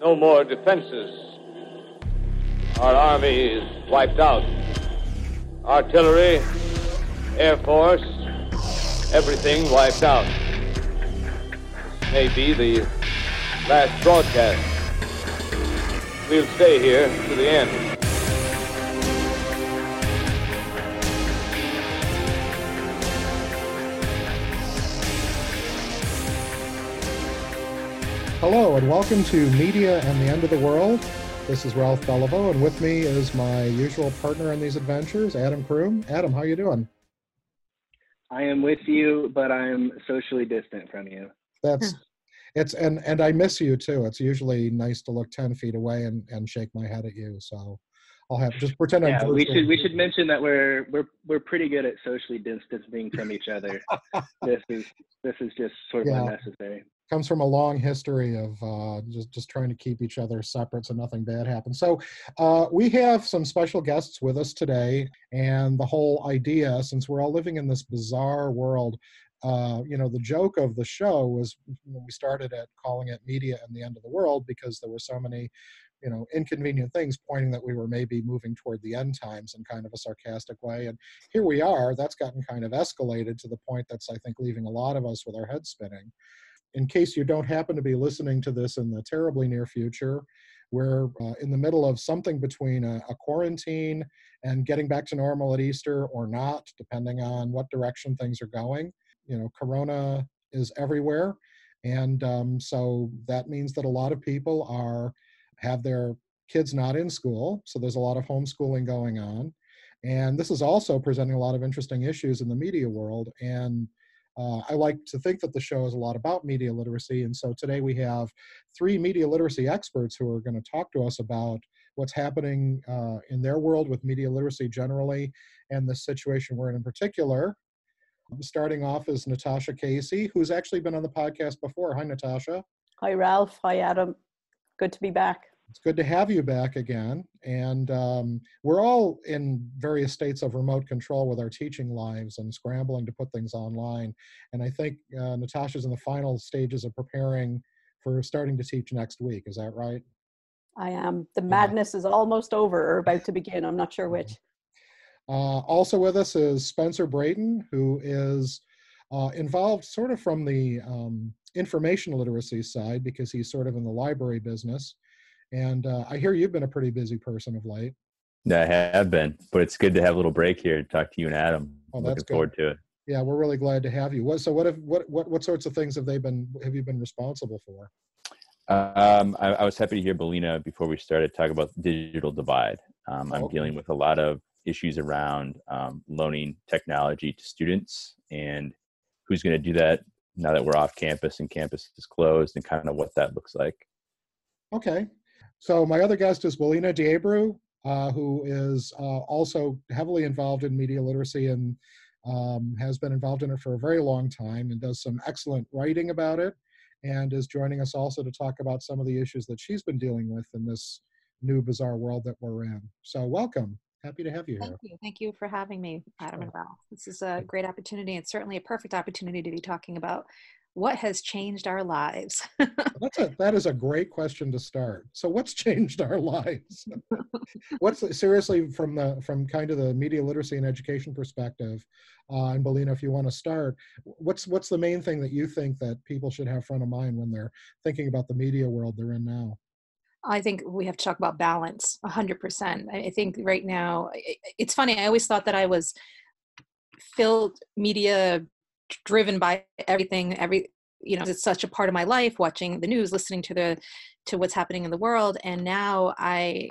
No more defenses. Our army is wiped out. Artillery, Air Force, everything wiped out. This may be the last broadcast. We'll stay here to the end. Hello, and welcome to Media and the End of the World. This is Ralph Beliveau, and with me is my usual partner in these adventures, Adam Croom. Adam, how you doing? I am with you, but I'm socially distant from you. That's it's and and I miss you too. It's usually nice to look ten feet away and and shake my head at you. So I'll have just pretend yeah, I'm. we should we should mention that we're we're we're pretty good at socially distancing from each other. this is this is just sort of yeah. unnecessary comes from a long history of uh, just just trying to keep each other separate so nothing bad happens. So uh, we have some special guests with us today, and the whole idea, since we're all living in this bizarre world, uh, you know, the joke of the show was when we started at calling it media and the end of the world because there were so many you know inconvenient things pointing that we were maybe moving toward the end times in kind of a sarcastic way and here we are that's gotten kind of escalated to the point that's i think leaving a lot of us with our heads spinning in case you don't happen to be listening to this in the terribly near future, we're uh, in the middle of something between a, a, quarantine and getting back to normal at Easter or not, depending on what direction things are going. You know, Corona is everywhere. And um, so that means that a lot of people are have their kids not in school. So there's a lot of homeschooling going on. And this is also presenting a lot of interesting issues in the media world. And uh, I like to think that the show is a lot about media literacy, and so today we have three media literacy experts who are going to talk to us about what's happening uh, in their world with media literacy generally and the situation we're in in particular. Starting off is Natasha Casey, who's actually been on the podcast before. Hi, Natasha. Hi, Ralph. Hi, Adam. Good to be back. It's good to have you back again. And um, we're all in various states of remote control with our teaching lives and scrambling to put things online. And I think uh, Natasha's in the final stages of preparing for starting to teach next week. Is that right? I am. The madness yeah. is almost over or about to begin. I'm not sure which. Uh, also with us is Spencer Brayton, who is uh, involved sort of from the um, information literacy side because he's sort of in the library business. And uh, I hear you've been a pretty busy person of late. Yeah, I have been, but it's good to have a little break here to talk to you and Adam. Oh, that's Looking good. forward to it. Yeah, we're really glad to have you. What, so, what have what what what sorts of things have they been have you been responsible for? Um, I, I, was happy to hear Belinha before we started talk about digital divide. Um, I'm okay. dealing with a lot of issues around um, loaning technology to students and who's going to do that now that we're off campus and campus is closed and kind of what that looks like. Okay, so my other guest is Belinha De Abreu, uh, who is uh, also heavily involved in media literacy and um, has been involved in it for a very long time and does some excellent writing about it and is joining us also to talk about some of the issues that she's been dealing with in this new bizarre world that we're in. So welcome. Happy to have you here. Thank you. Thank you for having me, Adam sure. and Val. This is a great opportunity and certainly a perfect opportunity to be talking about what has changed our lives? That's a, that is a great question to start. So, what's changed our lives? what's seriously from the from kind of the media literacy and education perspective? Uh, and Belinha, if you want to start, what's what's the main thing that you think that people should have front of mind when they're thinking about the media world they're in now? I think we have to talk about balance 100%. I think right now, it's funny, I always thought that I was filled media driven by everything every you know it's such a part of my life watching the news listening to the to what's happening in the world and now I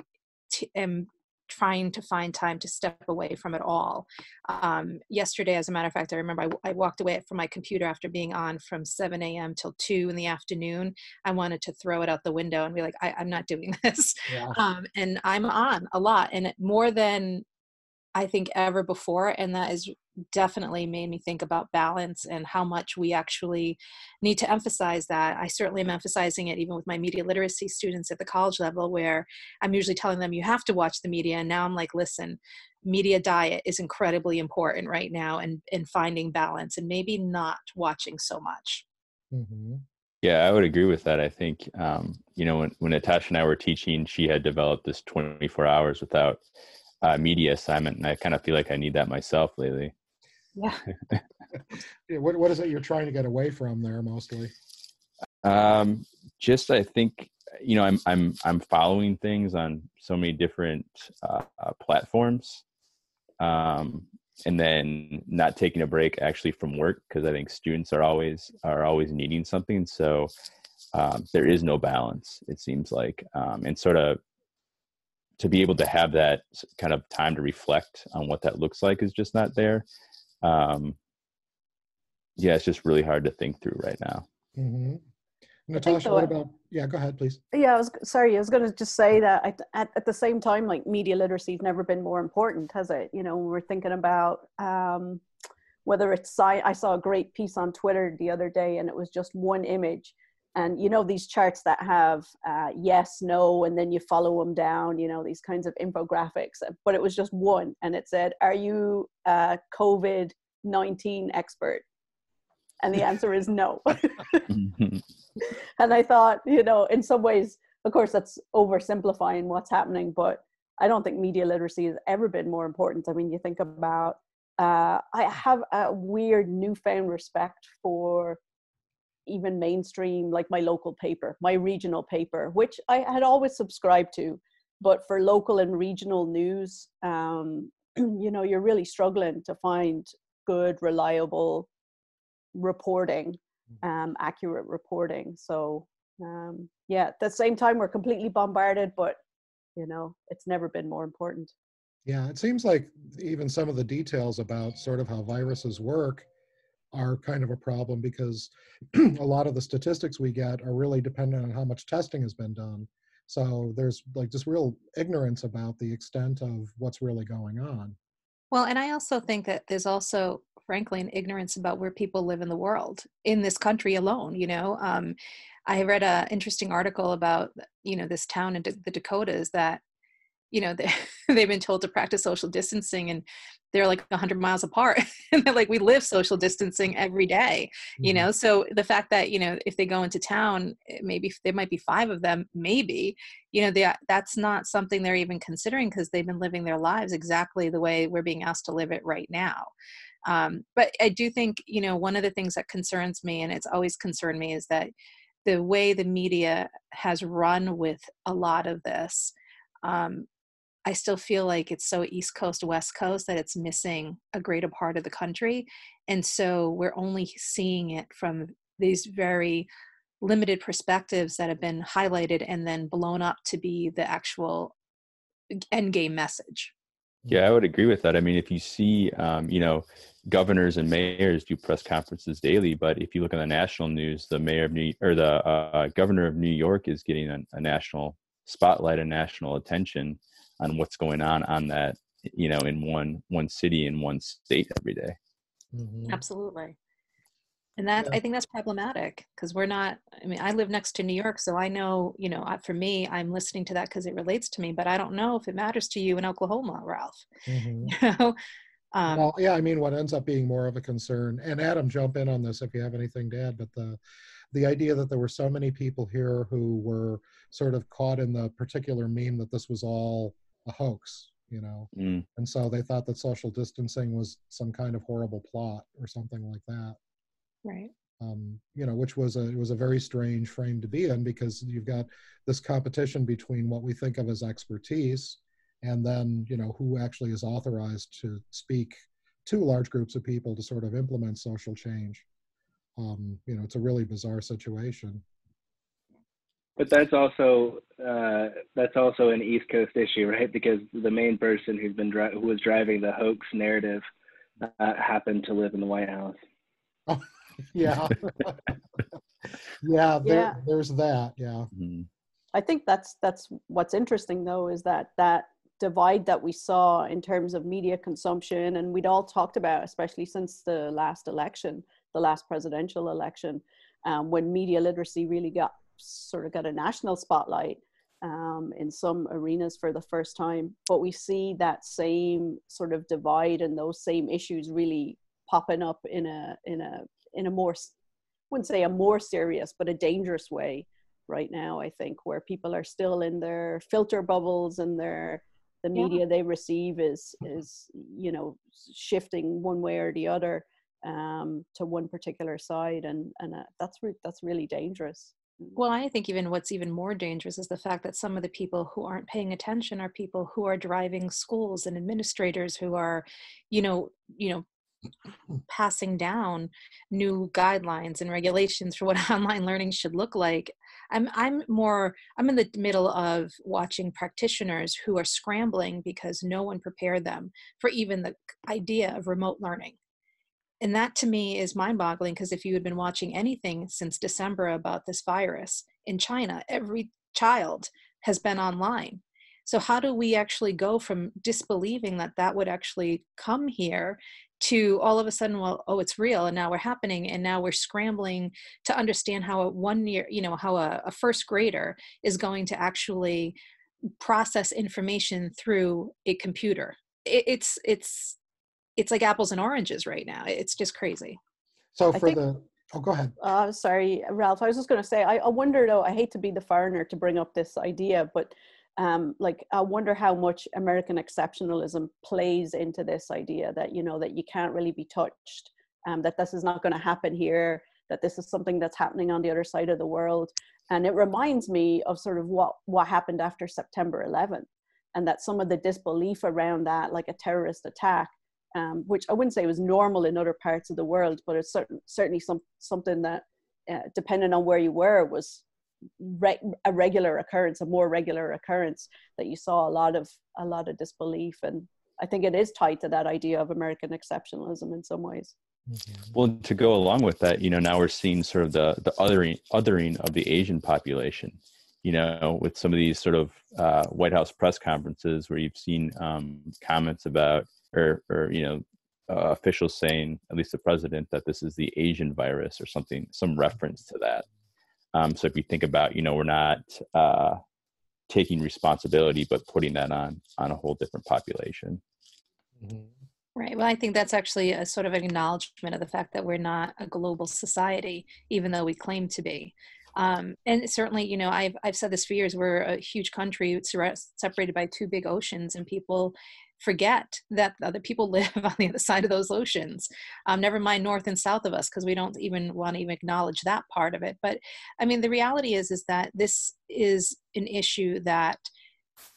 t- am trying to find time to step away from it all. Um, yesterday as a matter of fact i remember I, I walked away from my computer after being on from 7 a.m till 2 in the afternoon. I wanted to throw it out the window and be like I, am not doing this. Yeah. um, and i'm on a lot and more than I think ever before. And that has definitely made me think about balance and how much we actually need to emphasize that. I certainly am emphasizing it even with my media literacy students at the college level, where I'm usually telling them you have to watch the media. And now I'm like, listen, media diet is incredibly important right now and in finding balance and maybe not watching so much. Mm-hmm. Yeah, I would agree with that. I think, um, you know, when, when Natasha and I were teaching, she had developed this 24 hours without uh, media assignment. And I kind of feel like I need that myself lately. Yeah. yeah what, what is it you're trying to get away from there mostly? Um, just, I think, you know, I'm, I'm, I'm following things on so many different uh, uh, platforms. Um, and then not taking a break actually from work because I think students are always are always needing something. So um, there is no balance. It seems like, um, and sort of to be able to have that kind of time to reflect on what that looks like is just not there. Um, yeah, it's just really hard to think through right now. Mm-hmm. Natasha, what about? Yeah, go ahead, please. Yeah, I was sorry. I was going to just say that I, at at the same time, like media literacy has never been more important, has it? You know, when we're thinking about um, whether it's I saw a great piece on Twitter the other day, and it was just one image, and you know these charts that have uh, yes, no, and then you follow them down. You know these kinds of infographics, but it was just one, and it said, "Are you a COVID nineteen expert?" And the answer is no. And I thought, you know, in some ways, of course, that's oversimplifying what's happening, but I don't think media literacy has ever been more important. I mean, you think about, uh, I have a weird newfound respect for even mainstream, like my local paper, my regional paper, which I had always subscribed to. But for local and regional news, um, you know, you're really struggling to find good, reliable reporting um, accurate reporting. So um, yeah, at the same time, we're completely bombarded, but you know, it's never been more important. Yeah, it seems like even some of the details about sort of how viruses work are kind of a problem because a lot of the statistics we get are really dependent on how much testing has been done. So there's like just real ignorance about the extent of what's really going on. Well, and I also think that there's also frankly an ignorance about where people live in the world in this country alone you know um, i read an interesting article about you know this town in the dakotas that you know they, they've been told to practice social distancing and they're like 100 miles apart and they're like we live social distancing every day you mm-hmm. know so the fact that you know if they go into town maybe there might be five of them maybe you know they, that's not something they're even considering because they've been living their lives exactly the way we're being asked to live it right now um, but I do think, you know, one of the things that concerns me, and it's always concerned me, is that the way the media has run with a lot of this, um, I still feel like it's so East Coast, West Coast that it's missing a greater part of the country. And so we're only seeing it from these very limited perspectives that have been highlighted and then blown up to be the actual end game message. Yeah, I would agree with that. I mean, if you see, um, you know, governors and mayors do press conferences daily, but if you look at the national news, the mayor of New or the uh, governor of New York is getting a, a national spotlight and national attention on what's going on on that, you know, in one one city in one state every day. Mm-hmm. Absolutely and that yeah. i think that's problematic because we're not i mean i live next to new york so i know you know for me i'm listening to that because it relates to me but i don't know if it matters to you in oklahoma ralph mm-hmm. you know um, well yeah i mean what ends up being more of a concern and adam jump in on this if you have anything to add but the the idea that there were so many people here who were sort of caught in the particular meme that this was all a hoax you know? Mm. and so they thought that social distancing was some kind of horrible plot or something like that. Right. Um, you know which was a it was a very strange frame to be in because you've got this competition between what we think of as expertise and then you know who actually is authorized to speak to large groups of people to sort of implement social change. Um, you know it's a really bizarre situation but that's also uh, that's also an east coast issue right because the main person who's been dri- who was driving the hoax narrative uh, happened to live in the white house yeah. yeah, there, yeah, there's that. Yeah. Mm-hmm. I think that's that's what's interesting though is that that divide that we saw in terms of media consumption and we'd all talked about especially since the last election the last presidential election um, when media literacy really got sort of got a national spotlight um, in some arenas for the first time but we see that same sort of divide and those same issues really popping up in a in a in a more I wouldn't say a more serious, but a dangerous way right now. I think where people are still in their filter bubbles and their the media yeah. they receive is is you know shifting one way or the other um, to one particular side, and and uh, that's re- that's really dangerous. Well, I think even what's even more dangerous is the fact that some of the people who aren't paying attention are people who are driving schools and administrators who are, you know, you know, passing down new guidelines and regulations for what online learning should look like. I'm i'm more i'm in the middle of watching practitioners who are scrambling because no one prepared them for even the idea of remote learning and that to me is mind boggling because if you had been watching anything since December about this virus in China, every child has been online. So, how do we actually go from disbelieving that that would actually come here to all of a sudden, well, oh, it's real and now we're happening and now we're scrambling to understand how a one year, you know, how a, a first grader is going to actually process information through a computer. It, it's, it's, it's like apples and oranges right now. It's just crazy. So for think, the oh, go ahead. Uh, sorry, Ralph. I was just going to say. I, I wonder though. I hate to be the foreigner to bring up this idea, but um, like I wonder how much American exceptionalism plays into this idea that you know that you can't really be touched, um, that this is not going to happen here, that this is something that's happening on the other side of the world, and it reminds me of sort of what what happened after September 11th, and that some of the disbelief around that, like a terrorist attack, um, which I wouldn't say was normal in other parts of the world, but it's certain, certainly some, something that, uh, depending on where you were, was re- a regular occurrence, a more regular occurrence that you saw a lot of a lot of disbelief, and I think it is tied to that idea of American exceptionalism in some ways. Mm-hmm. Well, to go along with that, you know, now we're seeing sort of the the othering othering of the Asian population. You know, with some of these sort of uh, White House press conferences where you've seen um, comments about or or you know uh, officials saying at least the president that this is the asian virus or something some reference to that um, so if you think about you know we're not uh, taking responsibility but putting that on on a whole different population mm-hmm. Right. Well, I think that's actually a sort of an acknowledgement of the fact that we're not a global society, even though we claim to be. Um, and certainly, you know, I've I've said this for years. We're a huge country separated by two big oceans, and people forget that other people live on the other side of those oceans um, never mind north and south of us because we don't even want to even acknowledge that part of it but i mean the reality is is that this is an issue that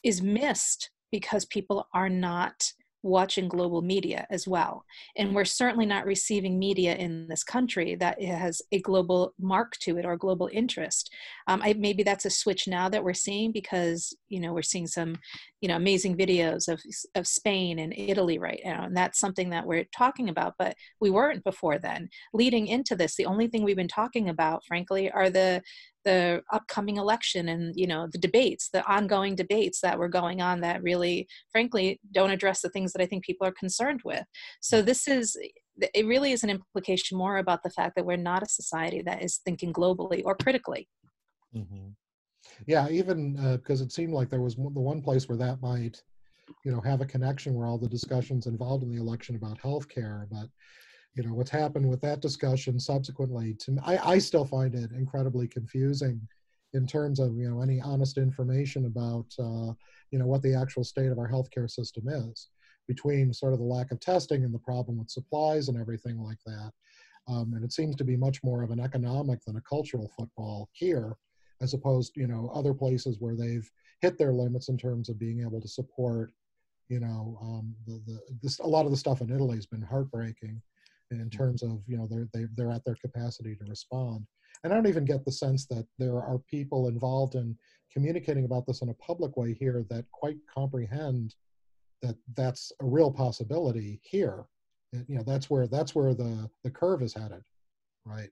is missed because people are not watching global media as well. And we're certainly not receiving media in this country that has a global mark to it or global interest. Um, I, maybe that's a switch now that we're seeing because you know we're seeing some you know amazing videos of of Spain and Italy right now, and that's something that we're talking about. But we weren't before then. Leading into this, the only thing we've been talking about, frankly, are the the upcoming election and you know the debates the ongoing debates that were going on that really frankly don't address the things that i think people are concerned with so mm. this is it really is an implication more about the fact that we're not a society that is thinking globally or critically mm-hmm. Yeah even because uh, it seemed like there was the one place where that might you know have a connection where all the discussions involved in the election about health care but you know what's happened with that discussion subsequently to I, I still find it incredibly confusing in terms of you know any honest information about uh, you know what the actual state of our healthcare system is between sort of the lack of testing and the problem with supplies and everything like that. Um, and it seems to be much more of an economic than a cultural football here as opposed you know other places where they've hit their limits in terms of being able to support you know um, the, the this, a lot of the stuff in italy has been heartbreaking in terms of you know they're they, they're at their capacity to respond. And i don't even get the sense that there are people involved in communicating about this in a public way here that quite comprehend that that's a real possibility here. You know that's where that's where the the curve is headed right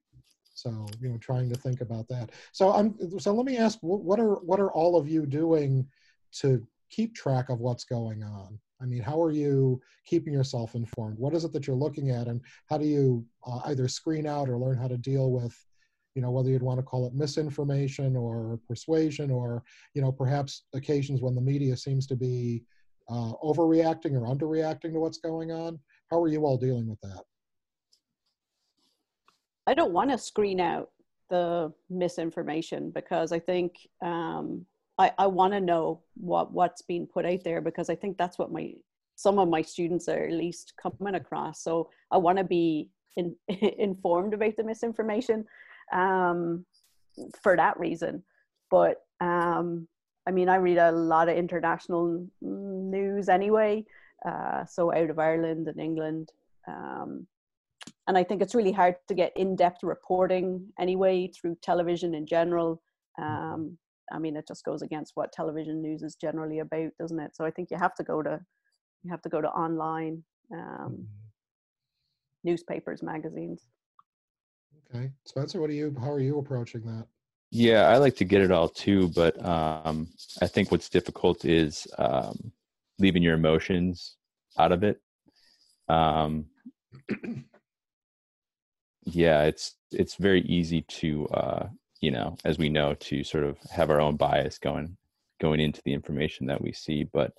so you know trying to think about that so i'm so let me ask what are what are all of you doing to keep track of what's going on I mean, how are you keeping yourself informed? What is it that you're looking at, and how do you uh, either screen out or learn how to deal with, you know, whether you'd want to call it misinformation or persuasion, or you know, perhaps occasions when the media seems to be uh, overreacting or underreacting to what's going on. How are you all dealing with that? I don't want to screen out the misinformation because I think um, I, I want to know what what's being put out there because I think that's what my some of my students are at least coming across. So I want to be in, informed about the misinformation um, for that reason. But um, I mean, I read a lot of international news anyway, uh, so out of Ireland and England. Um, and I think it's really hard to get in-depth reporting anyway through television in general. Um, I mean, it just goes against what television news is generally about, doesn't it? So I think you have to go to you have to go to online um, mm-hmm. newspapers, magazines. Okay, Spencer, what are you? How are you approaching that? Yeah, I like to get it all too, but um, I think what's difficult is um, leaving your emotions out of it. Yeah, it's it's very easy to uh, you know, as we know, to sort of have our own bias going going into the information that we see. But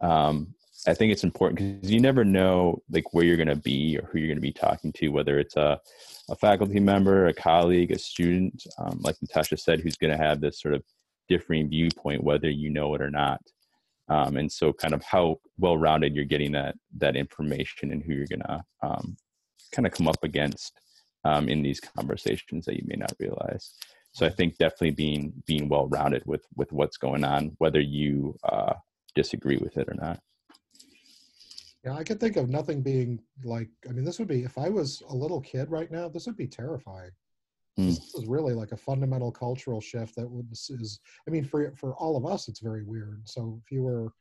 um, I think it's important because you never know like where you're going to be or who you're going to be talking to, whether it's a, a faculty member, a colleague, a student, um, like Natasha said, who's going to have this sort of differing viewpoint, whether you know it or not. Um, and so, kind of how well-rounded you're getting that that information and who you're going to um, kind of come up against um, in these conversations that you may not realize. So i think definitely being being well rounded with with what's going on whether you uh, disagree with it or not. Yeah i can think of nothing being like i mean this would be if i was a little kid right now this would be terrifying. Mm. this is really like a fundamental cultural shift that would is i mean for for all of us it's very weird. So if you were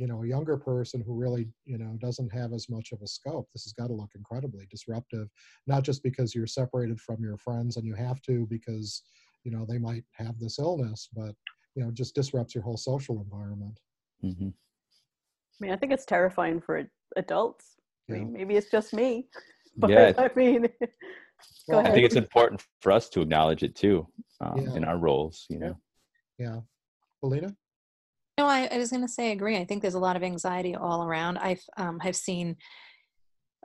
you know a younger person who really you know doesn't have as much of a scope this has got to look incredibly disruptive not just because you're separated from your friends and you have to because you know they might have this illness but you know just disrupts your whole social environment mm-hmm. i mean i think it's terrifying for adults yeah. I mean, maybe it's just me but yeah. i mean well, i think it's important for us to acknowledge it too um, yeah. in our roles you know yeah Belinha? No, I, I was going to say, agree. I think there's a lot of anxiety all around. I've um, I've seen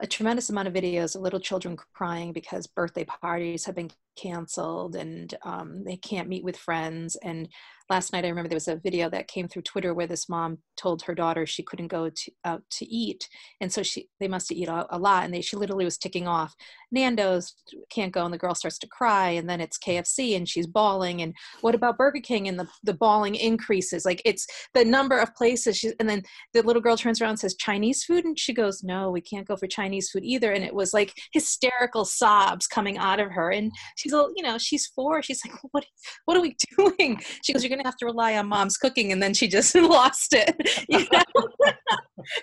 a tremendous amount of videos of little children crying because birthday parties have been canceled and um, they can't meet with friends and last night I remember there was a video that came through Twitter where this mom told her daughter she couldn't go to, out to eat, and so she they must eat a, a lot, and they she literally was ticking off Nando's can't go, and the girl starts to cry, and then it's KFC, and she's bawling, and what about Burger King, and the the bawling increases, like it's the number of places, she, and then the little girl turns around and says Chinese food, and she goes, no, we can't go for Chinese food either, and it was like hysterical sobs coming out of her, and she's a you know she's four, she's like what what are we doing? She goes, you're going to have to rely on mom's cooking and then she just lost it you know?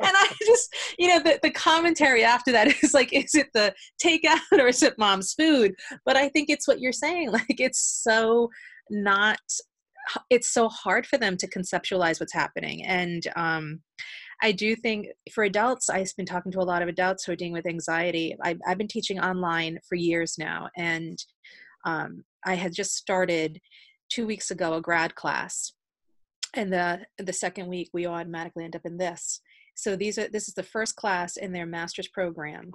And i just you know the, the commentary after that is like is it the takeout or is it mom's food? But i think it's what you're saying like it's so not it's so hard for them to conceptualize what's happening. And um I do think for adults, I've been talking to a lot of adults who are dealing with anxiety. I've, I've been teaching online for years now, and um, I had just started two weeks ago a grad class. And the the second week we automatically end up in this. So these are this is the first class in their master's program.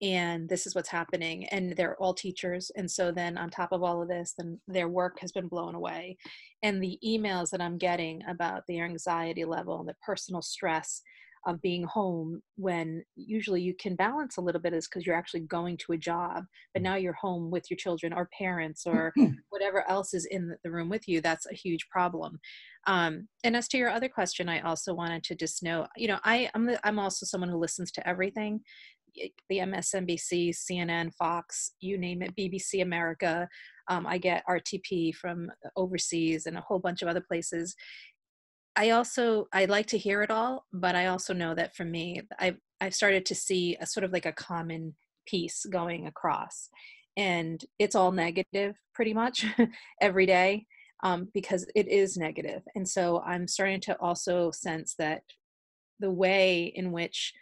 And this is what's happening. And they're all teachers. And so then on top of all of this then their work has been blown away. And the emails that i'm getting about their anxiety level and the personal stress of being home when usually you can balance a little bit is because you're actually going to a job but now you're home with your children or parents or whatever else is in the room with you that's a huge problem. Um, and as to your other question i also wanted to just know you know i i'm, the, I'm also someone who listens to everything the msnbc cnn fox you name it bbc america um, i get rtp from overseas and a whole bunch of other places I also I like to hear it all, but I also know that for me, I've I've started to see a sort of like a common piece going across, and it's all negative pretty much every day um, because it is negative, and so I'm starting to also sense that the way in which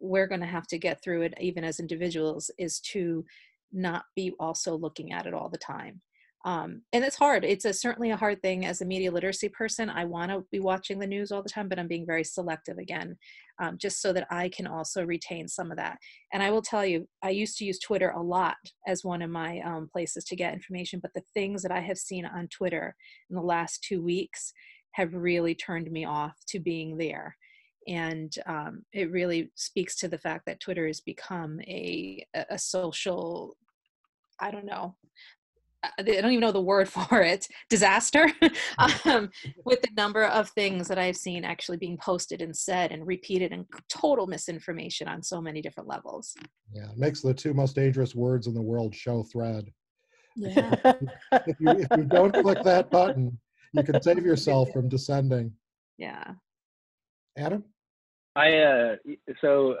we're going to have to get through it, even as individuals, is to not be also looking at it all the time um, and it's hard. It's a, certainly a hard thing as a media literacy person. I want to be watching the news all the time but i'm being very selective again um, just so that i can also retain some of that. And i will tell you i used to use twitter a lot as one of my um, places to get information but the things that i have seen on twitter in the last two weeks have really turned me off to being there. And um, it really speaks to the fact that twitter has become a, a social i don't know I don't even know the word for it, disaster, um, with the number of things that I've seen actually being posted and said and repeated and total misinformation on so many different levels. Yeah, it makes the two most dangerous words in the world show thread. Yeah. if, you, if you don't click that button, you can save yourself from descending. Yeah. Adam? I, uh, so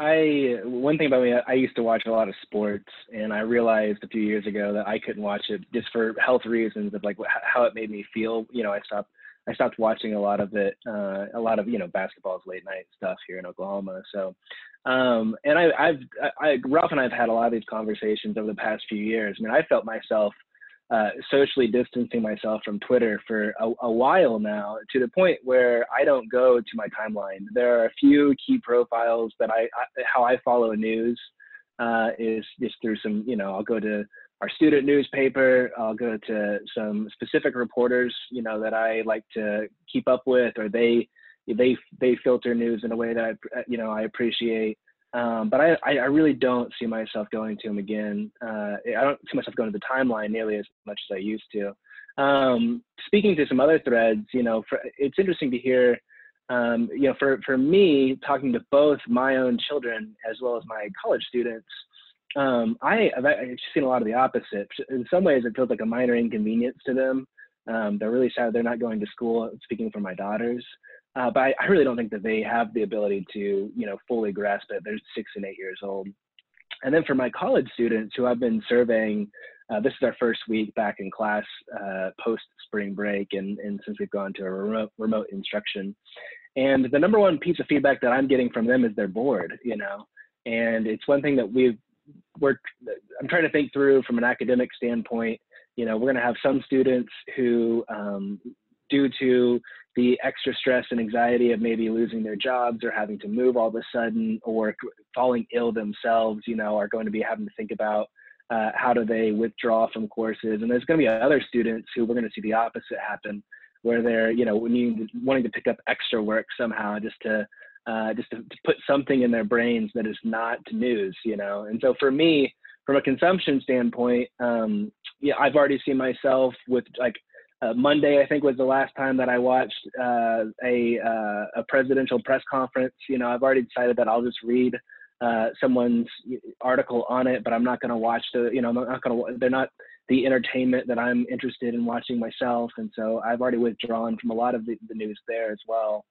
I one thing about me, I used to watch a lot of sports, and I realized a few years ago that I couldn't watch it just for health reasons of like how it made me feel. You know, I stopped I stopped watching a lot of it, uh, a lot of you know basketball's late night stuff here in Oklahoma. So, um, and I, I've I, Ralph and I've had a lot of these conversations over the past few years. I mean, I felt myself uh, socially distancing myself from Twitter for a, a, while now to the point where I don't go to my timeline. There are a few key profiles that I, I how I follow news uh, is just through some, you know, I'll go to our student newspaper, I'll go to some specific reporters, you know, that I like to keep up with, or they they they filter news in a way that I, you know I appreciate. Um, but I, I really don't see myself going to him again. Uh, I don't see myself going to the timeline nearly as much as I used to. Um, speaking to some other threads, you know, for, it's interesting to hear, um, you know, for, for me, talking to both my own children as well as my college students, um, I, have I've seen a lot of the opposite. In some ways, it feels like a minor inconvenience to them. Um, they're really sad they're not going to school, speaking for my daughters. Uh, but I, I, really don't think that they have the ability to, you know, fully grasp it. They're six and eight years old. And then for my college students who I've been surveying, uh, this is our first week back in class uh, post spring break, and, and since we've gone to a remote, remote instruction. And the number one piece of feedback that I'm getting from them is they're bored, you know. And it's one thing that we've worked. I'm trying to think through from an academic standpoint. You know, we're going to have some students who, um, due to the extra stress and anxiety of maybe losing their jobs or having to move all of a sudden or falling ill themselves, you know, are going to be having to think about uh, how do they withdraw from courses. And there's going to be other students who we're going to see the opposite happen, where they're, you know, to, wanting to pick up extra work somehow just to uh, just to, to put something in their brains that is not news, you know. And so for me, from a consumption standpoint, um, yeah, I've already seen myself with like uh, Monday, I think, was the last time that I watched uh, a uh, a presidential press conference. You know, I've already decided that I'll just read uh, someone's article on it, but I'm not going to watch the. You know, I'm not going to. They're not the entertainment that I'm interested in watching myself, and so I've already withdrawn from a lot of the, the news there as well,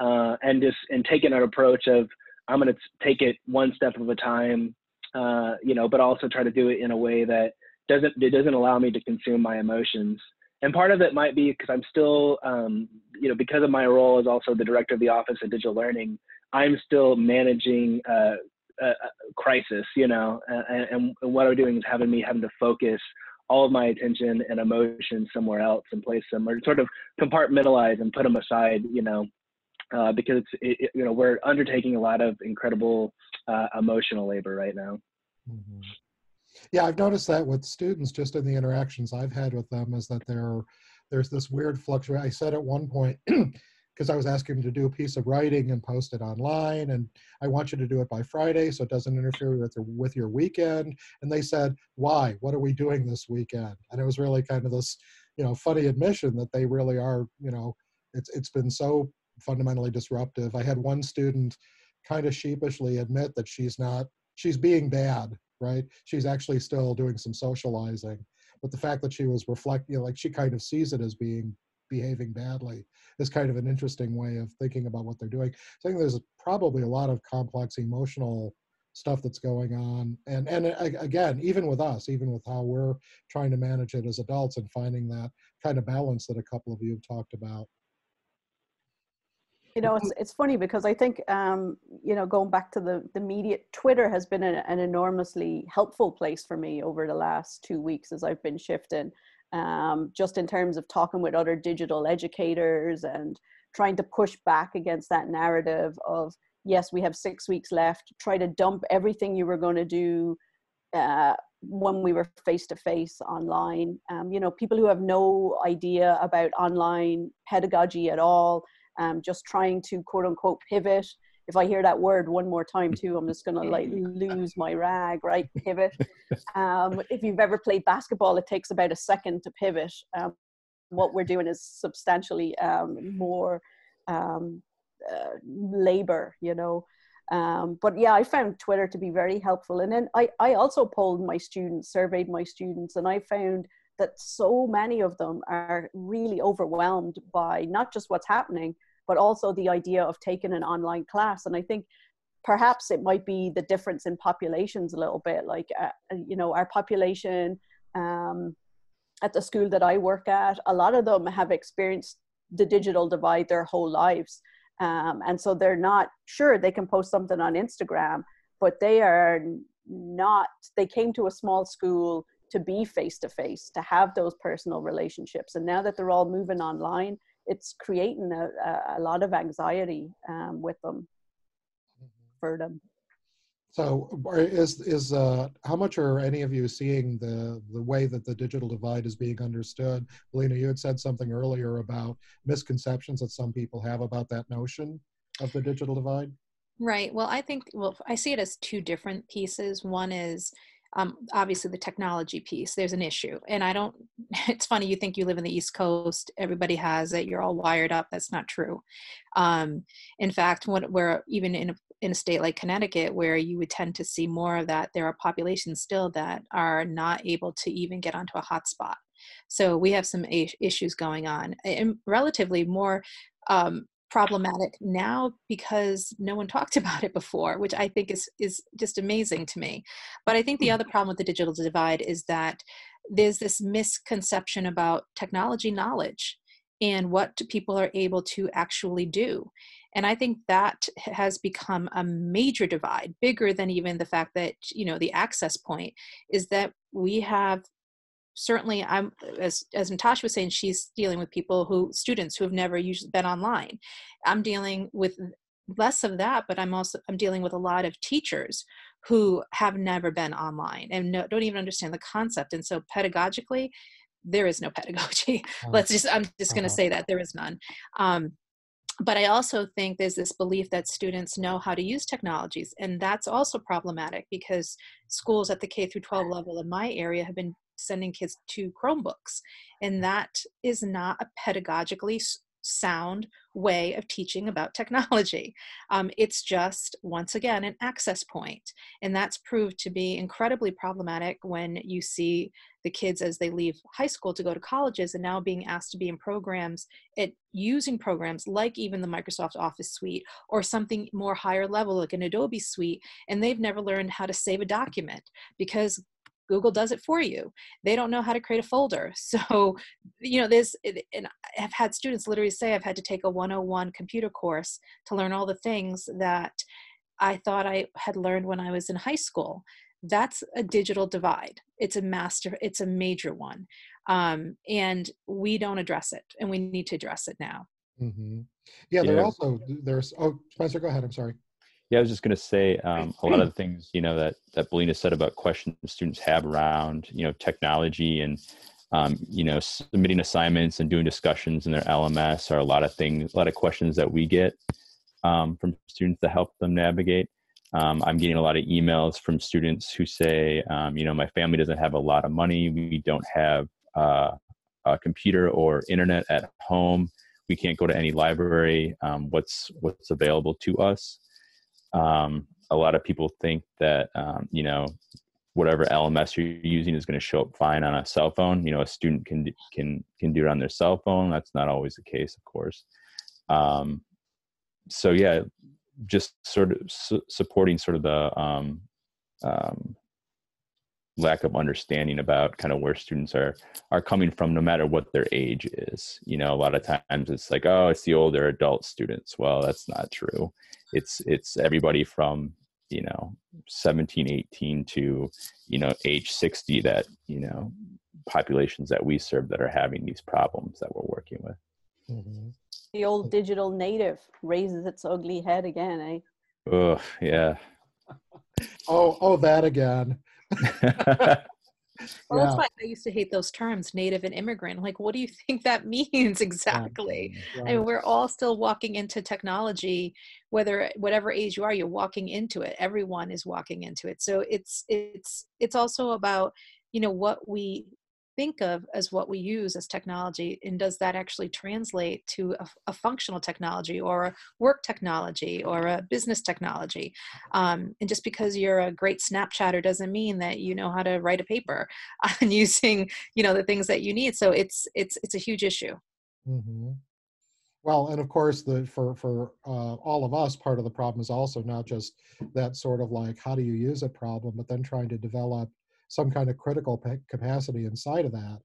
uh, and just and taken an approach of I'm going to take it one step at a time, uh, you know, but also try to do it in a way that doesn't it doesn't allow me to consume my emotions and part of it might be because I'm still, um, you know, because of my role as also the director of the Office of Digital Learning, I'm still managing uh, a, a, crisis, you know, and, and, what I'm doing is having me having to focus all of my attention and emotion somewhere else and place them or sort of compartmentalize and put them aside, you know, uh, because it, it, you know we're undertaking a lot of incredible uh, emotional labor right now. Mm-hmm. Yeah, I've noticed that with students just in the interactions I've had with them is that there there's this weird fluctuation. I said at one point because I was asking them to do a piece of writing and post it online, and I want you to do it by Friday so it doesn't interfere with with your weekend. And they said, "Why? What are we doing this weekend?" And it was really kind of this, you know, funny admission that they really are, you know, it's it's been so fundamentally disruptive. I had one student kind of sheepishly admit that she's not she's being bad right? She's actually still doing some socializing. But the fact that she was reflecting, you know, like she kind of sees it as being behaving badly is kind of an interesting way of thinking about what they're doing. So I think there's probably a lot of complex emotional stuff that's going on. And and uh, again, even with us, even with how we're trying to manage it as adults and finding that kind of balance that a couple of you have talked about. You know it's, it's funny because i think um, you know going back to the the media twitter has been a, an enormously helpful place for me over the last two weeks as i've been shifting um, just in terms of talking with other digital educators and trying to push back against that narrative of yes we have six weeks left. Try to dump everything you were going to do uh, when we were face to face online. Um, you know people who have no idea about online pedagogy at all um, just trying to quote unquote pivot. If I hear that word one more time too, I'm just gonna like lose my rag, right? Pivot. Um, if you've ever played basketball, it takes about a second to pivot. Um, what we're doing is substantially um, more um, uh, labor, you know. Um, but yeah, I found Twitter to be very helpful. And then I, I also polled my students, surveyed my students, and I found that so many of them are really overwhelmed by not just what's happening, but also the idea of taking an online class. And I think perhaps it might be the difference in populations a little bit. Like, uh, uh, you know, our population um, at the school that I work at, a lot of them have experienced the digital divide their whole lives. Um, and so they're not sure they can post something on Instagram, but they are not, they came to a small school to be face to face, to have those personal relationships. And now that they're all moving online, it's creating a, a lot of anxiety um, with them mm-hmm. for them. So, is is uh, how much are any of you seeing the the way that the digital divide is being understood? Belinha, you had said something earlier about misconceptions that some people have about that notion of the digital divide. Right. Well, I think well, I see it as two different pieces. One is um, obviously the technology piece there's an issue. And i don't it's funny you think you live in the east coast everybody has it you're all wired up that's not true. Um, in fact when, where even in a, in a state like connecticut where you would tend to see more of that there are populations still that are not able to even get onto a hotspot. So we have some issues going on and relatively more um, problematic now because no one talked about it before which i think is is just amazing to me but i think the hmm. other problem with the digital divide is that there's this misconception about technology knowledge and what people are able to actually do and i think that has become a major divide bigger than even the fact that you know the access point is that we have certainly i'm as as natasha was saying she's dealing with people who students who have never usually been online. I'm dealing with less of that but i'm also i'm dealing with a lot of teachers who have never been online and no, don't even understand the concept. And so pedagogically there is no pedagogy. Let's just i'm just going to uh-huh. say that there is none. Um, but I also think there's this belief that students know how to use technologies, and that's also problematic because schools at the K through 12 level in my area have been sending kids to Chromebooks. And that is not a pedagogically sound way of teaching about technology. Um, it's just, once again, an access point. And that's proved to be incredibly problematic when you see the kids as they leave high school to go to colleges and now being asked to be in programs at using programs like even the Microsoft Office suite or something more higher level like an Adobe suite. And they've never learned how to save a document because Google does it for you. They don't know how to create a folder. So, you know, this, and I've had students literally say I've had to take a 101 computer course to learn all the things that I thought I had learned when I was in high school. That's a digital divide. It's a master, it's a major one. Um, and we don't address it, and we need to address it now. Mm-hmm. Yeah, there yeah. also, there's, oh, Spencer, go ahead. I'm sorry. Yeah, I was just going to say um, a lot of the things you know that that Belinha said about questions students have around you know technology and um, you know submitting assignments and doing discussions in their LMS are a lot of things, a lot of questions that we get um, from students to help them navigate. Um, I'm getting a lot of emails from students who say, um, you know, my family doesn't have a lot of money. We don't have uh, a computer or internet at home. We can't go to any library. Um, what's what's available to us? Um, a lot of people think that um, you know whatever LMS you're using is going to show up fine on a cell phone. You know, a student can can can do it on their cell phone. That's not always the case, of course. Um, so yeah, just sort of su- supporting sort of the um, um, lack of understanding about kind of where students are are coming from no matter what their age is. You know a lot of times it's like oh it's the older adult students. Well that's not true. It's it's everybody from you know 17 18 to you know age 60 that you know populations that we serve that are having these problems that we're working with. Mm-hmm. the old digital native raises its ugly head again eh? Oh yeah. Oh oh that again well, yeah. that's why I used to hate those terms, native and immigrant. Like, what do you think that means exactly? Mm, right. I mean, we're all still walking into technology, whether whatever age you are, you're walking into it. Everyone is walking into it. So it's it's it's also about you know what we think of as what we use as technology and does that actually translate to a, a functional technology or a work technology or a business technology? Um, and just because you're a great snapchatter doesn't mean that you know how to write a paper on using you know the things that you need. So it's it's it's a huge issue. Mm-hmm. well and of course the for for uh, all of us part of the problem is also not just that sort of like how do you use a problem but then trying to develop some kind of critical capacity inside of that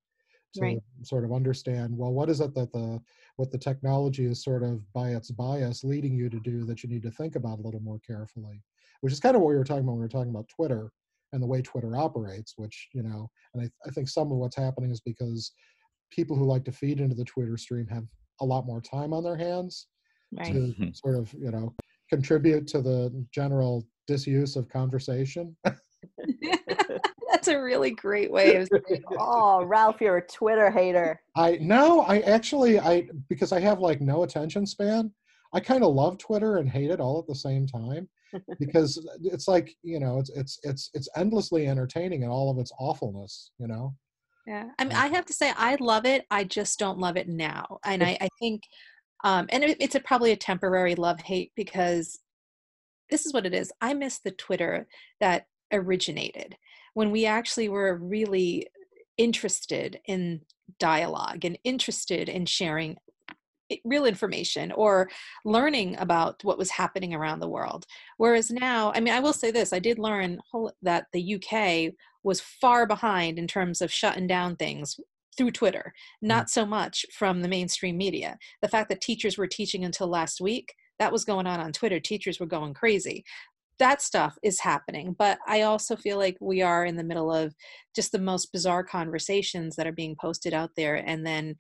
to right. sort of understand well what is it that the what the technology is sort of by its bias leading you to do that you need to think about a little more carefully which is kind of what we were talking about when we were talking about twitter and the way twitter operates which you know and I, I think some of what's happening is because people who like to feed into the twitter stream have a lot more time on their hands right. to sort of you know contribute to the general disuse of conversation That's a really great way of saying, oh, Ralph, you're a Twitter hater. I no, I actually I because I have like no attention span. I kind of love Twitter and hate it all at the same time because it's like you know it's it's it's it's endlessly entertaining and all of its awfulness. You know. Yeah, I mean, I have to say I love it. I just don't love it now, and I, I think, um, and it, it's a, probably a temporary love hate because this is what it is. I miss the Twitter that originated when we actually were really interested in dialogue and interested in sharing real information or learning about what was happening around the world. Whereas now, I mean, I will say this I did learn that the UK was far behind in terms of shutting down things through Twitter, mm. not so much from the mainstream media. The fact that teachers were teaching until last week, that was going on on Twitter. Teachers were going crazy that stuff is happening but i also feel like we are in the middle of just the most bizarre conversations that are being posted out there and then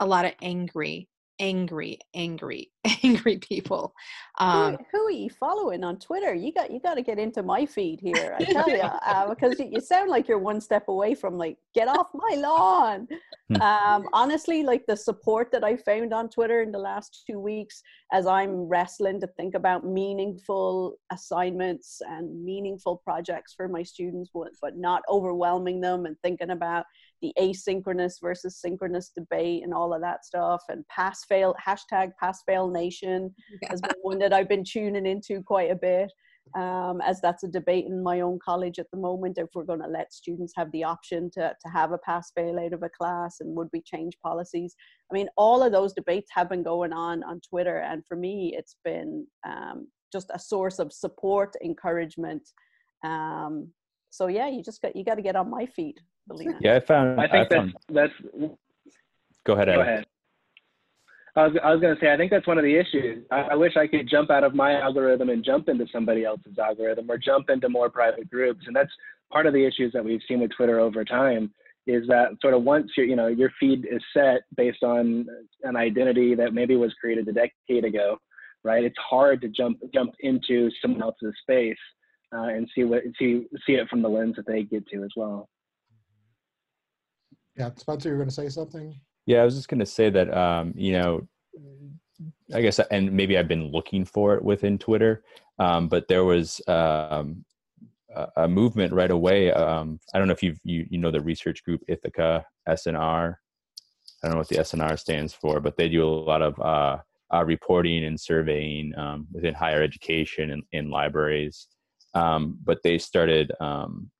a lot of angry angry, angry, angry people. Um, who, who, are you following on Twitter? You got you got to get into my feed here. I tell you, uh, because you, you, sound like you're one step away from like get off my lawn. Hmm. um, honestly, like the support that I found on Twitter in the last two weeks, as I'm wrestling to think about meaningful assignments and meaningful projects for my students, but not overwhelming them and thinking about the asynchronous versus synchronous debate and all of that stuff and pass fail hashtag pass fail nation yeah. has been one that I've been tuning into quite a bit um, as that's a debate in my own college at the moment. If we're going to let students have the option to, to have a pass fail out of a class and would we change policies? I mean all of those debates have been going on on twitter and for me it's been um, just a source of support encouragement um, so yeah you just got you got to get on my feet yeah, I found. I think I found, that's, that's. Go ahead. Go ahead. I was, I was going to say, I think that's one of the issues. I, I, wish I could jump out of my algorithm and jump into somebody else's algorithm or jump into more private groups. And that's part of the issues that we've seen with Twitter over time is that sort of once your, you know, your feed is set based on an identity that maybe was created a decade ago, right? It's hard to jump, jump into someone else's space uh, and see what, see, see it from the lens that they get to as well. Yeah, Spencer, you're going to say something? Yeah, I was just going to say that, um, you know, I guess, and maybe I've been looking for it within Twitter, um, but there was um, a, movement right away. Um, I don't know if you you know the research group Ithaka SNR. I don't know what the SNR stands for, but they do a lot of uh, uh, reporting and surveying um, within higher education and in libraries. Um, but they started um,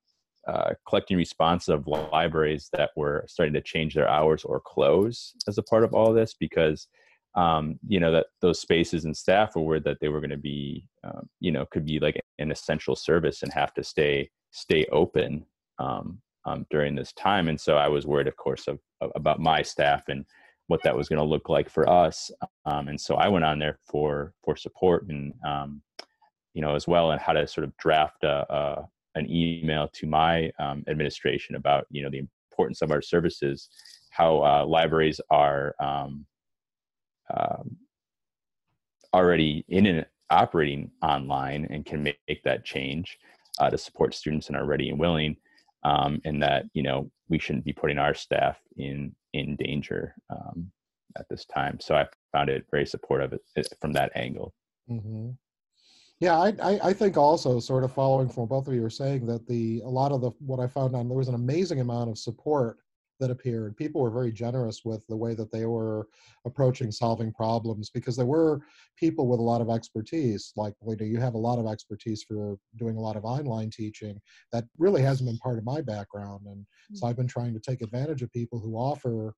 uh, collecting responses of libraries that were starting to change their hours or close as a part of all this because um, you know that those spaces and staff were worried that they were going to be um, you know could be like an essential service and have to stay stay open um, um, during this time. And so I was worried, of course, of, of about my staff and what that was going to look like for us. Um, and so I went on there for for support and um, you know as well and how to sort of draft a, a an email to my um, administration about you know the importance of our services, how uh, libraries are um, um, already in and operating online and can make, that change uh, to support students and are ready and willing um, and that you know we shouldn't be putting our staff in in danger um, at this time so i found it very supportive from that angle mm-hmm. Yeah I, I, I think also sort of following from both of you were saying that the a lot of the what i found on there was an amazing amount of support that appeared. People were very generous with the way that they were approaching solving problems because there were people with a lot of expertise. Like, Lita, you have a lot of expertise for doing a lot of online teaching that really hasn't been part of my background. And so mm-hmm. I've been trying to take advantage of people who offer,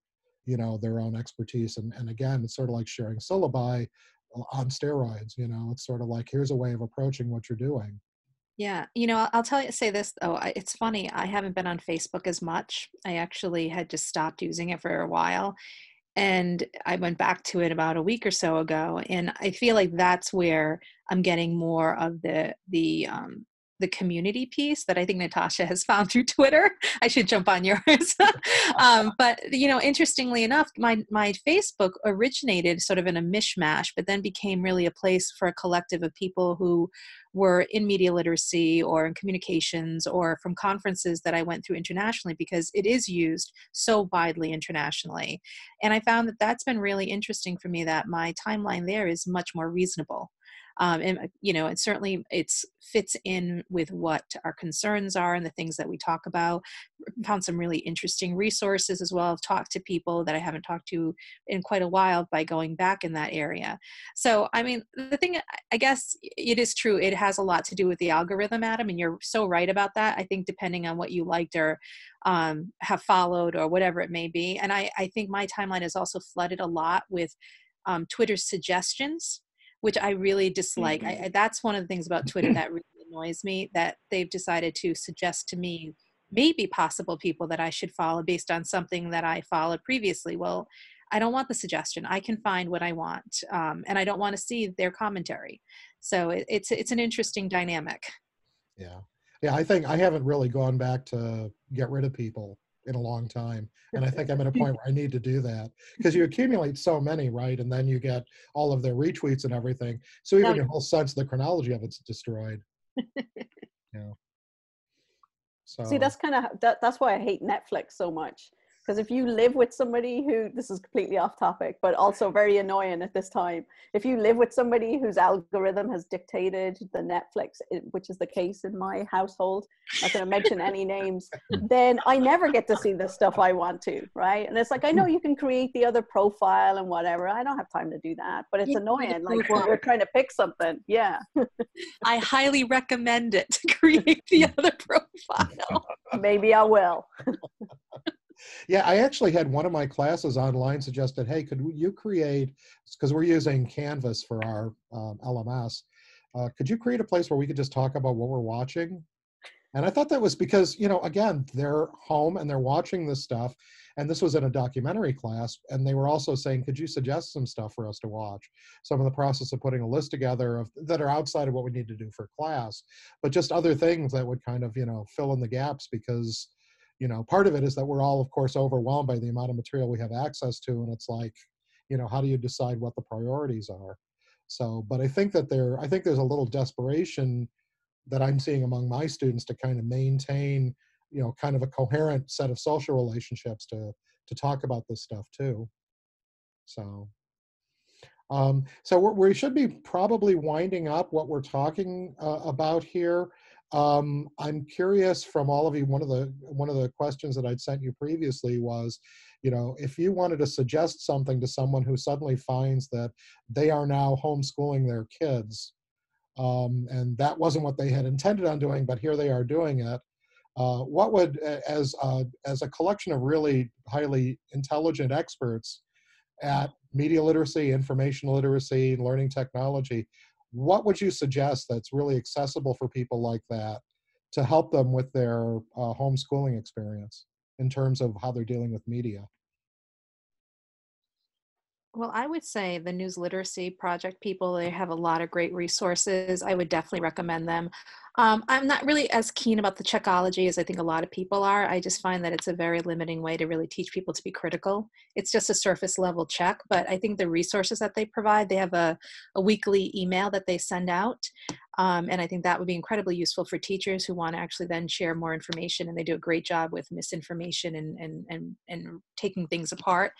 you know, their own expertise. And, and again, it's sort of like sharing syllabi on steroids. You know, it's sort of like here's a way of approaching what you're doing. Yeah, you know, I'll tell you, say this though. It's funny. I haven't been on Facebook as much. I actually had just stopped using it for a while, and I went back to it about a week or so ago. And I feel like that's where I'm getting more of the the um, the community piece that I think Natasha has found through Twitter. I should jump on yours. um, but you know, interestingly enough, my my Facebook originated sort of in a mishmash, but then became really a place for a collective of people who were in media literacy or in communications or from conferences that I went through internationally because it is used so widely internationally. And I found that that's been really interesting for me that my timeline there is much more reasonable um, and uh, you know, it certainly it's fits in with what our concerns are and the things that we talk about. Found some really interesting resources as well. I've talked to people that I haven't talked to in quite a while by going back in that area. So, I mean, the thing, I guess it is true. It has a lot to do with the algorithm, Adam, and you're so right about that. I think depending on what you liked or um, have followed or whatever it may be, and I, I think my timeline is also flooded a lot with um, Twitter's suggestions which I really dislike. Mm-hmm. I, that's one of the things about Twitter that really annoys me that they've decided to suggest to me maybe possible people that I should follow based on something that I followed previously. Well, I don't want the suggestion. I can find what I want, um, and I don't want to see their commentary. So it, it's it's an interesting dynamic. Yeah, yeah. I think I haven't really gone back to get rid of people in a long time. And I think I'm at a point where I need to do that because you accumulate so many, right? And then you get all of their retweets and everything. So even your whole sense of the chronology of it's destroyed. yeah. So see, that's kind of that, that's why I hate Netflix so much because if you live with somebody who this is completely off topic but also very annoying at this time. If you live with somebody whose algorithm has dictated the netflix eh, which is the case in my household not going to mention any names then i never get to see the stuff i want to right? And it's like i know you can create the other profile and whatever i don't have time to do that but it's annoying like when we're trying to pick something yeah. I highly recommend it to create the other profile. Maybe i will yeah, I actually had one of my classes online suggested, hey, could you create, because we're using Canvas for our um, LMS, uh, could you create a place where we could just talk about what we're watching? And I thought that was because, you know, again, they're home and they're watching this stuff. And this was in a documentary class. And they were also saying, could you suggest some stuff for us to watch? So I'm in the process of putting a list together of that are outside of what we need to do for class, but just other things that would kind of, you know, fill in the gaps because you know part of it is that we're all of course overwhelmed by the amount of material we have access to and it's like you know how do you decide what the priorities are so but i think that there i think there's a little desperation that i'm seeing among my students to kind of maintain you know kind of a coherent set of social relationships to to talk about this stuff too so um, so we should be probably winding up what we're talking uh, about here. Um, I'm curious from all of you. One of the one of the questions that I'd sent you previously was, you know, if you wanted to suggest something to someone who suddenly finds that they are now homeschooling their kids, um, and that wasn't what they had intended on doing, but here they are doing it. Uh, what would, as a, as a collection of really highly intelligent experts at media literacy, information literacy, learning technology, what would you suggest that's really accessible for people like that to help them with their uh, homeschooling experience in terms of how they're dealing with media? Well, I would say the News Literacy Project people, they have a lot of great resources. I would definitely recommend them. Um, I'm not really as keen about the checkology as I think a lot of people are. I just find that it's a very limiting way to really teach people to be critical. It's just a surface level check, but I think the resources that they provide, they have a, a weekly email that they send out. Um, and I think that would be incredibly useful for teachers who want to actually then share more information. And they do a great job with misinformation and, and, and, and taking things apart.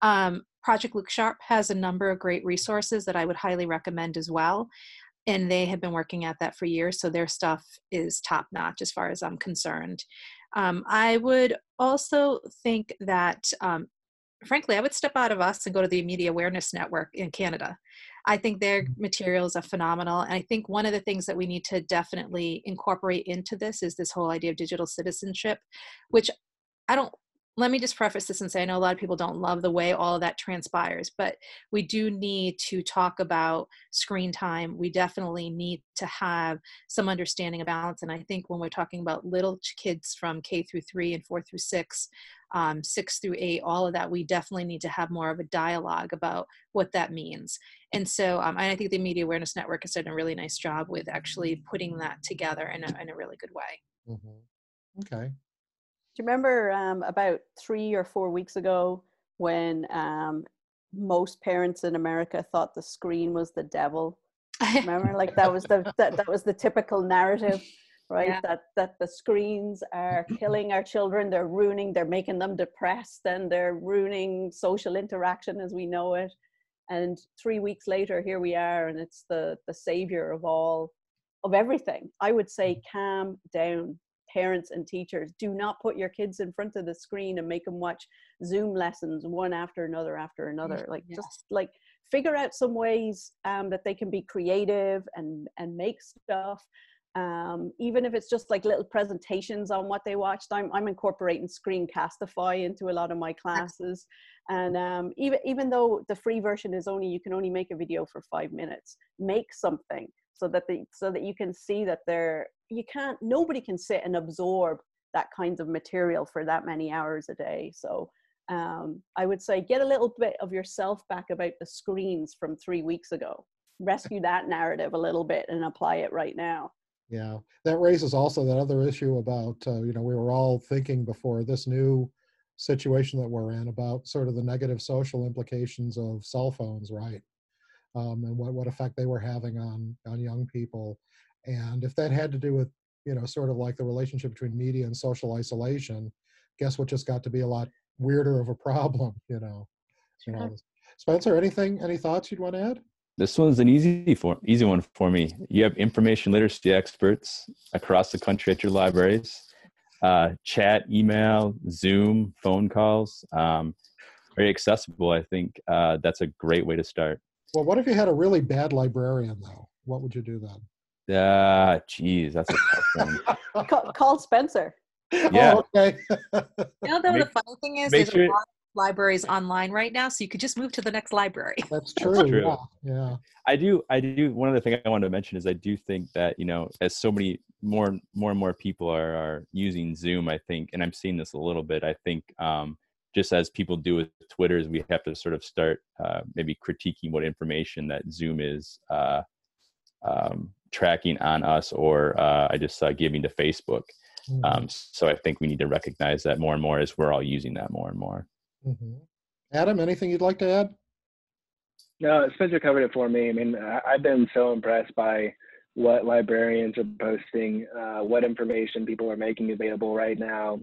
Um, Project Look Sharp has a number of great resources that I would highly recommend as well. And they have been working at that for years, so their stuff is top notch as far as I'm concerned. Um, I would also think that, um, frankly, I would step out of us and go to the Media Awareness Network in Canada. I think their mm-hmm. materials are phenomenal. And I think one of the things that we need to definitely incorporate into this is this whole idea of digital citizenship, which I don't let me just preface this and say I know a lot of people don't love the way all of that transpires, but we do need to talk about screen time. We definitely need to have some understanding of balance. And I think when we're talking about little kids from K through three and four through six, um, six through eight, all of that, we definitely need to have more of a dialogue about what that means. And so um, I think the Media Awareness Network has done a really nice job with actually putting that together in a, in a really good way. Mm-hmm. Okay. Do you remember um, about three or four weeks ago when um, most parents in America thought the screen was the devil? Remember, like that was the that, that was the typical narrative, right? Yeah. That that the screens are killing our children, they're ruining, they're making them depressed, and they're ruining social interaction as we know it. And three weeks later, here we are, and it's the the savior of all of everything. I would say, mm. calm down parents and teachers. Do not put your kids in front of the screen and make them watch zoom lessons one after another after another. Like yes. just like figure out some ways um, that they can be creative and and make stuff. Um, even if it's just like little presentations on what they watched i'm, I'm incorporating screencastify into a lot of my classes. And um, even even though the free version is only you can only make a video for five minutes make something so that the so that you can see that they're you can't nobody can sit and absorb that kinds of material for that many hours a day. So um, i would say get a little bit of yourself back about the screens from three weeks ago. Rescue that narrative a little bit and apply it right now. Yeah that raises also that other issue about uh, you know we were all thinking before this new situation that we're in about sort of the negative social implications of cell phones right um, and what, what effect they were having on on young people. And if that had to do with you know sort of like the relationship between media and social isolation guess what just got to be a lot weirder of a problem you know you know spencer anything any thoughts you'd want to add? This one's an easy for easy one for me. You have information literacy experts across the country at your libraries uh, chat email zoom phone calls um, very accessible i think uh, that's a great way to start well, what if you had a really bad librarian, though? What would you do then? Ah, uh, geez, that's a tough one. call, call, Spencer. Yeah. Oh, okay. you know, though, the funny thing is, there's sure, a lot of libraries online right now, so you could just move to the next library. That's true. That's true. Yeah. yeah. I do. I do. One other thing I wanted to mention is I do think that you know, as so many more, more and more people are are using Zoom, I think, and I'm seeing this a little bit. I think um, just as people do with Twitter, is we have to sort of start uh, maybe critiquing what information that Zoom is uh, um, tracking on us, or uh, I just saw giving to Facebook. Mm-hmm. Um, so I think we need to recognize that more and more as we're all using that more and more. Mm-hmm. Adam, anything you'd like to add? No, Spencer covered it for me. I mean, I've been so impressed by what librarians are posting, uh, what information people are making available right now,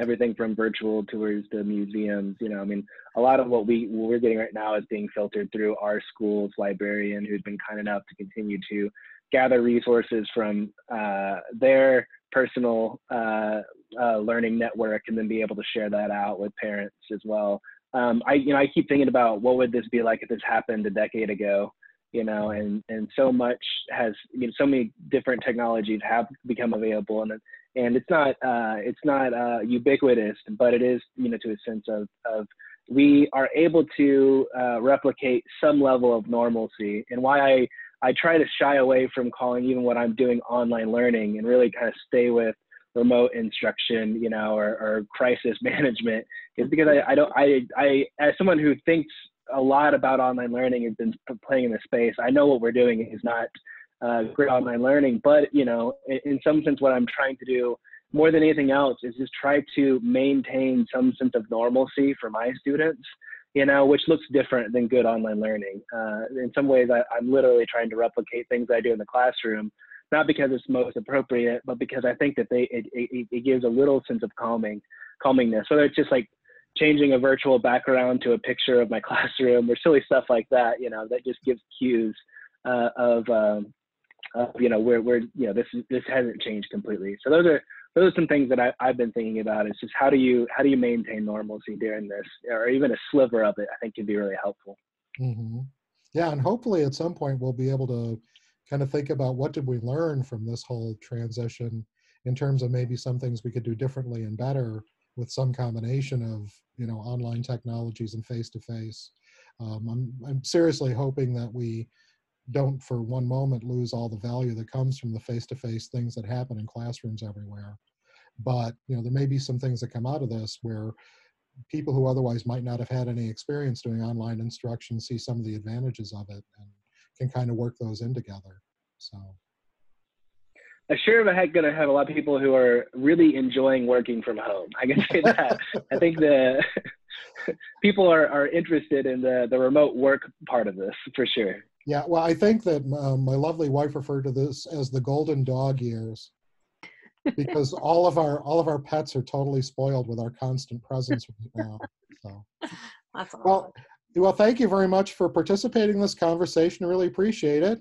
everything from virtual tours to museums. You know, I mean, a lot of what we what we're getting right now is being filtered through our school's librarian, who's been kind enough to continue to gather resources from uh, their personal uh, uh, learning network, and then be able to share that out with parents as well. Um, I, you know, I keep thinking about what would this be like if this happened a decade ago you know, and and so much has you know so many different technologies have become available, and and it's not uh, it's not uh, ubiquitous, but it is you know to a sense of of we are able to uh, replicate some level of normalcy. And why I I try to shy away from calling even what I'm doing online learning and really kind of stay with remote instruction, you know, or, or crisis management is because I, I don't, I, I, as someone who thinks a lot about online learning and been playing in the space, I know what we're doing is not uh, great online learning, but you know, in, in some sense, what I'm trying to do more than anything else is just try to maintain some sense of normalcy for my students you know, which looks different than good online learning. Uh, in some ways, I, am literally trying to replicate things I do in the classroom, not because it's most appropriate, but because I think that they it, it, it gives a little sense of calming, calmingness. Whether it's just like changing a virtual background to a picture of my classroom or silly stuff like that, you know, that just gives cues uh, of, um, of, you know, we're we're you know this this hasn't changed completely. So those are those are some things that I, I've been thinking about. Is just how do you how do you maintain normalcy during this, or even a sliver of it? I think can be really helpful. Mm-hmm. Yeah, and hopefully at some point we'll be able to kind of think about what did we learn from this whole transition in terms of maybe some things we could do differently and better with some combination of you know online technologies and face to face. I'm I'm seriously hoping that we don't for one moment lose all the value that comes from the face-to-face things that happen in classrooms everywhere but you know there may be some things that come out of this where people who otherwise might not have had any experience doing online instruction see some of the advantages of it and can kind of work those in together so I sure am heck going to have a lot of people who are really enjoying working from home. I can say that. I think the people are, are interested in the, the remote work part of this for sure. Yeah, well, I think that um, my lovely wife referred to this as the golden dog years, because all of our all of our pets are totally spoiled with our constant presence right now. So, that's awesome. well, well, thank you very much for participating in this conversation. I really appreciate it,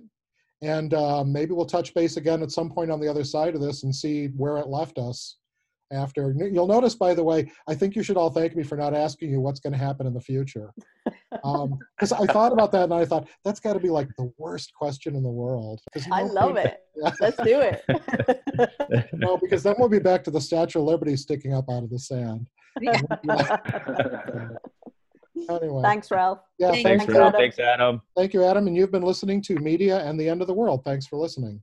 and uh, maybe we'll touch base again at some point on the other side of this and see where it left us after. You'll notice, by the way, I think you should all thank me for not asking you what's going to happen in the future. Because um, I thought about that and I thought that's got to be like the worst question in the world. I love it. Let's do it. no, because then we'll be back to the Statue of Liberty sticking up out of the sand. anyway. Thanks, Ralph. Yeah, thanks, thanks, Adam. Thanks, Adam. Thank you, Adam. And you've been listening to Media and the End of the World. Thanks for listening.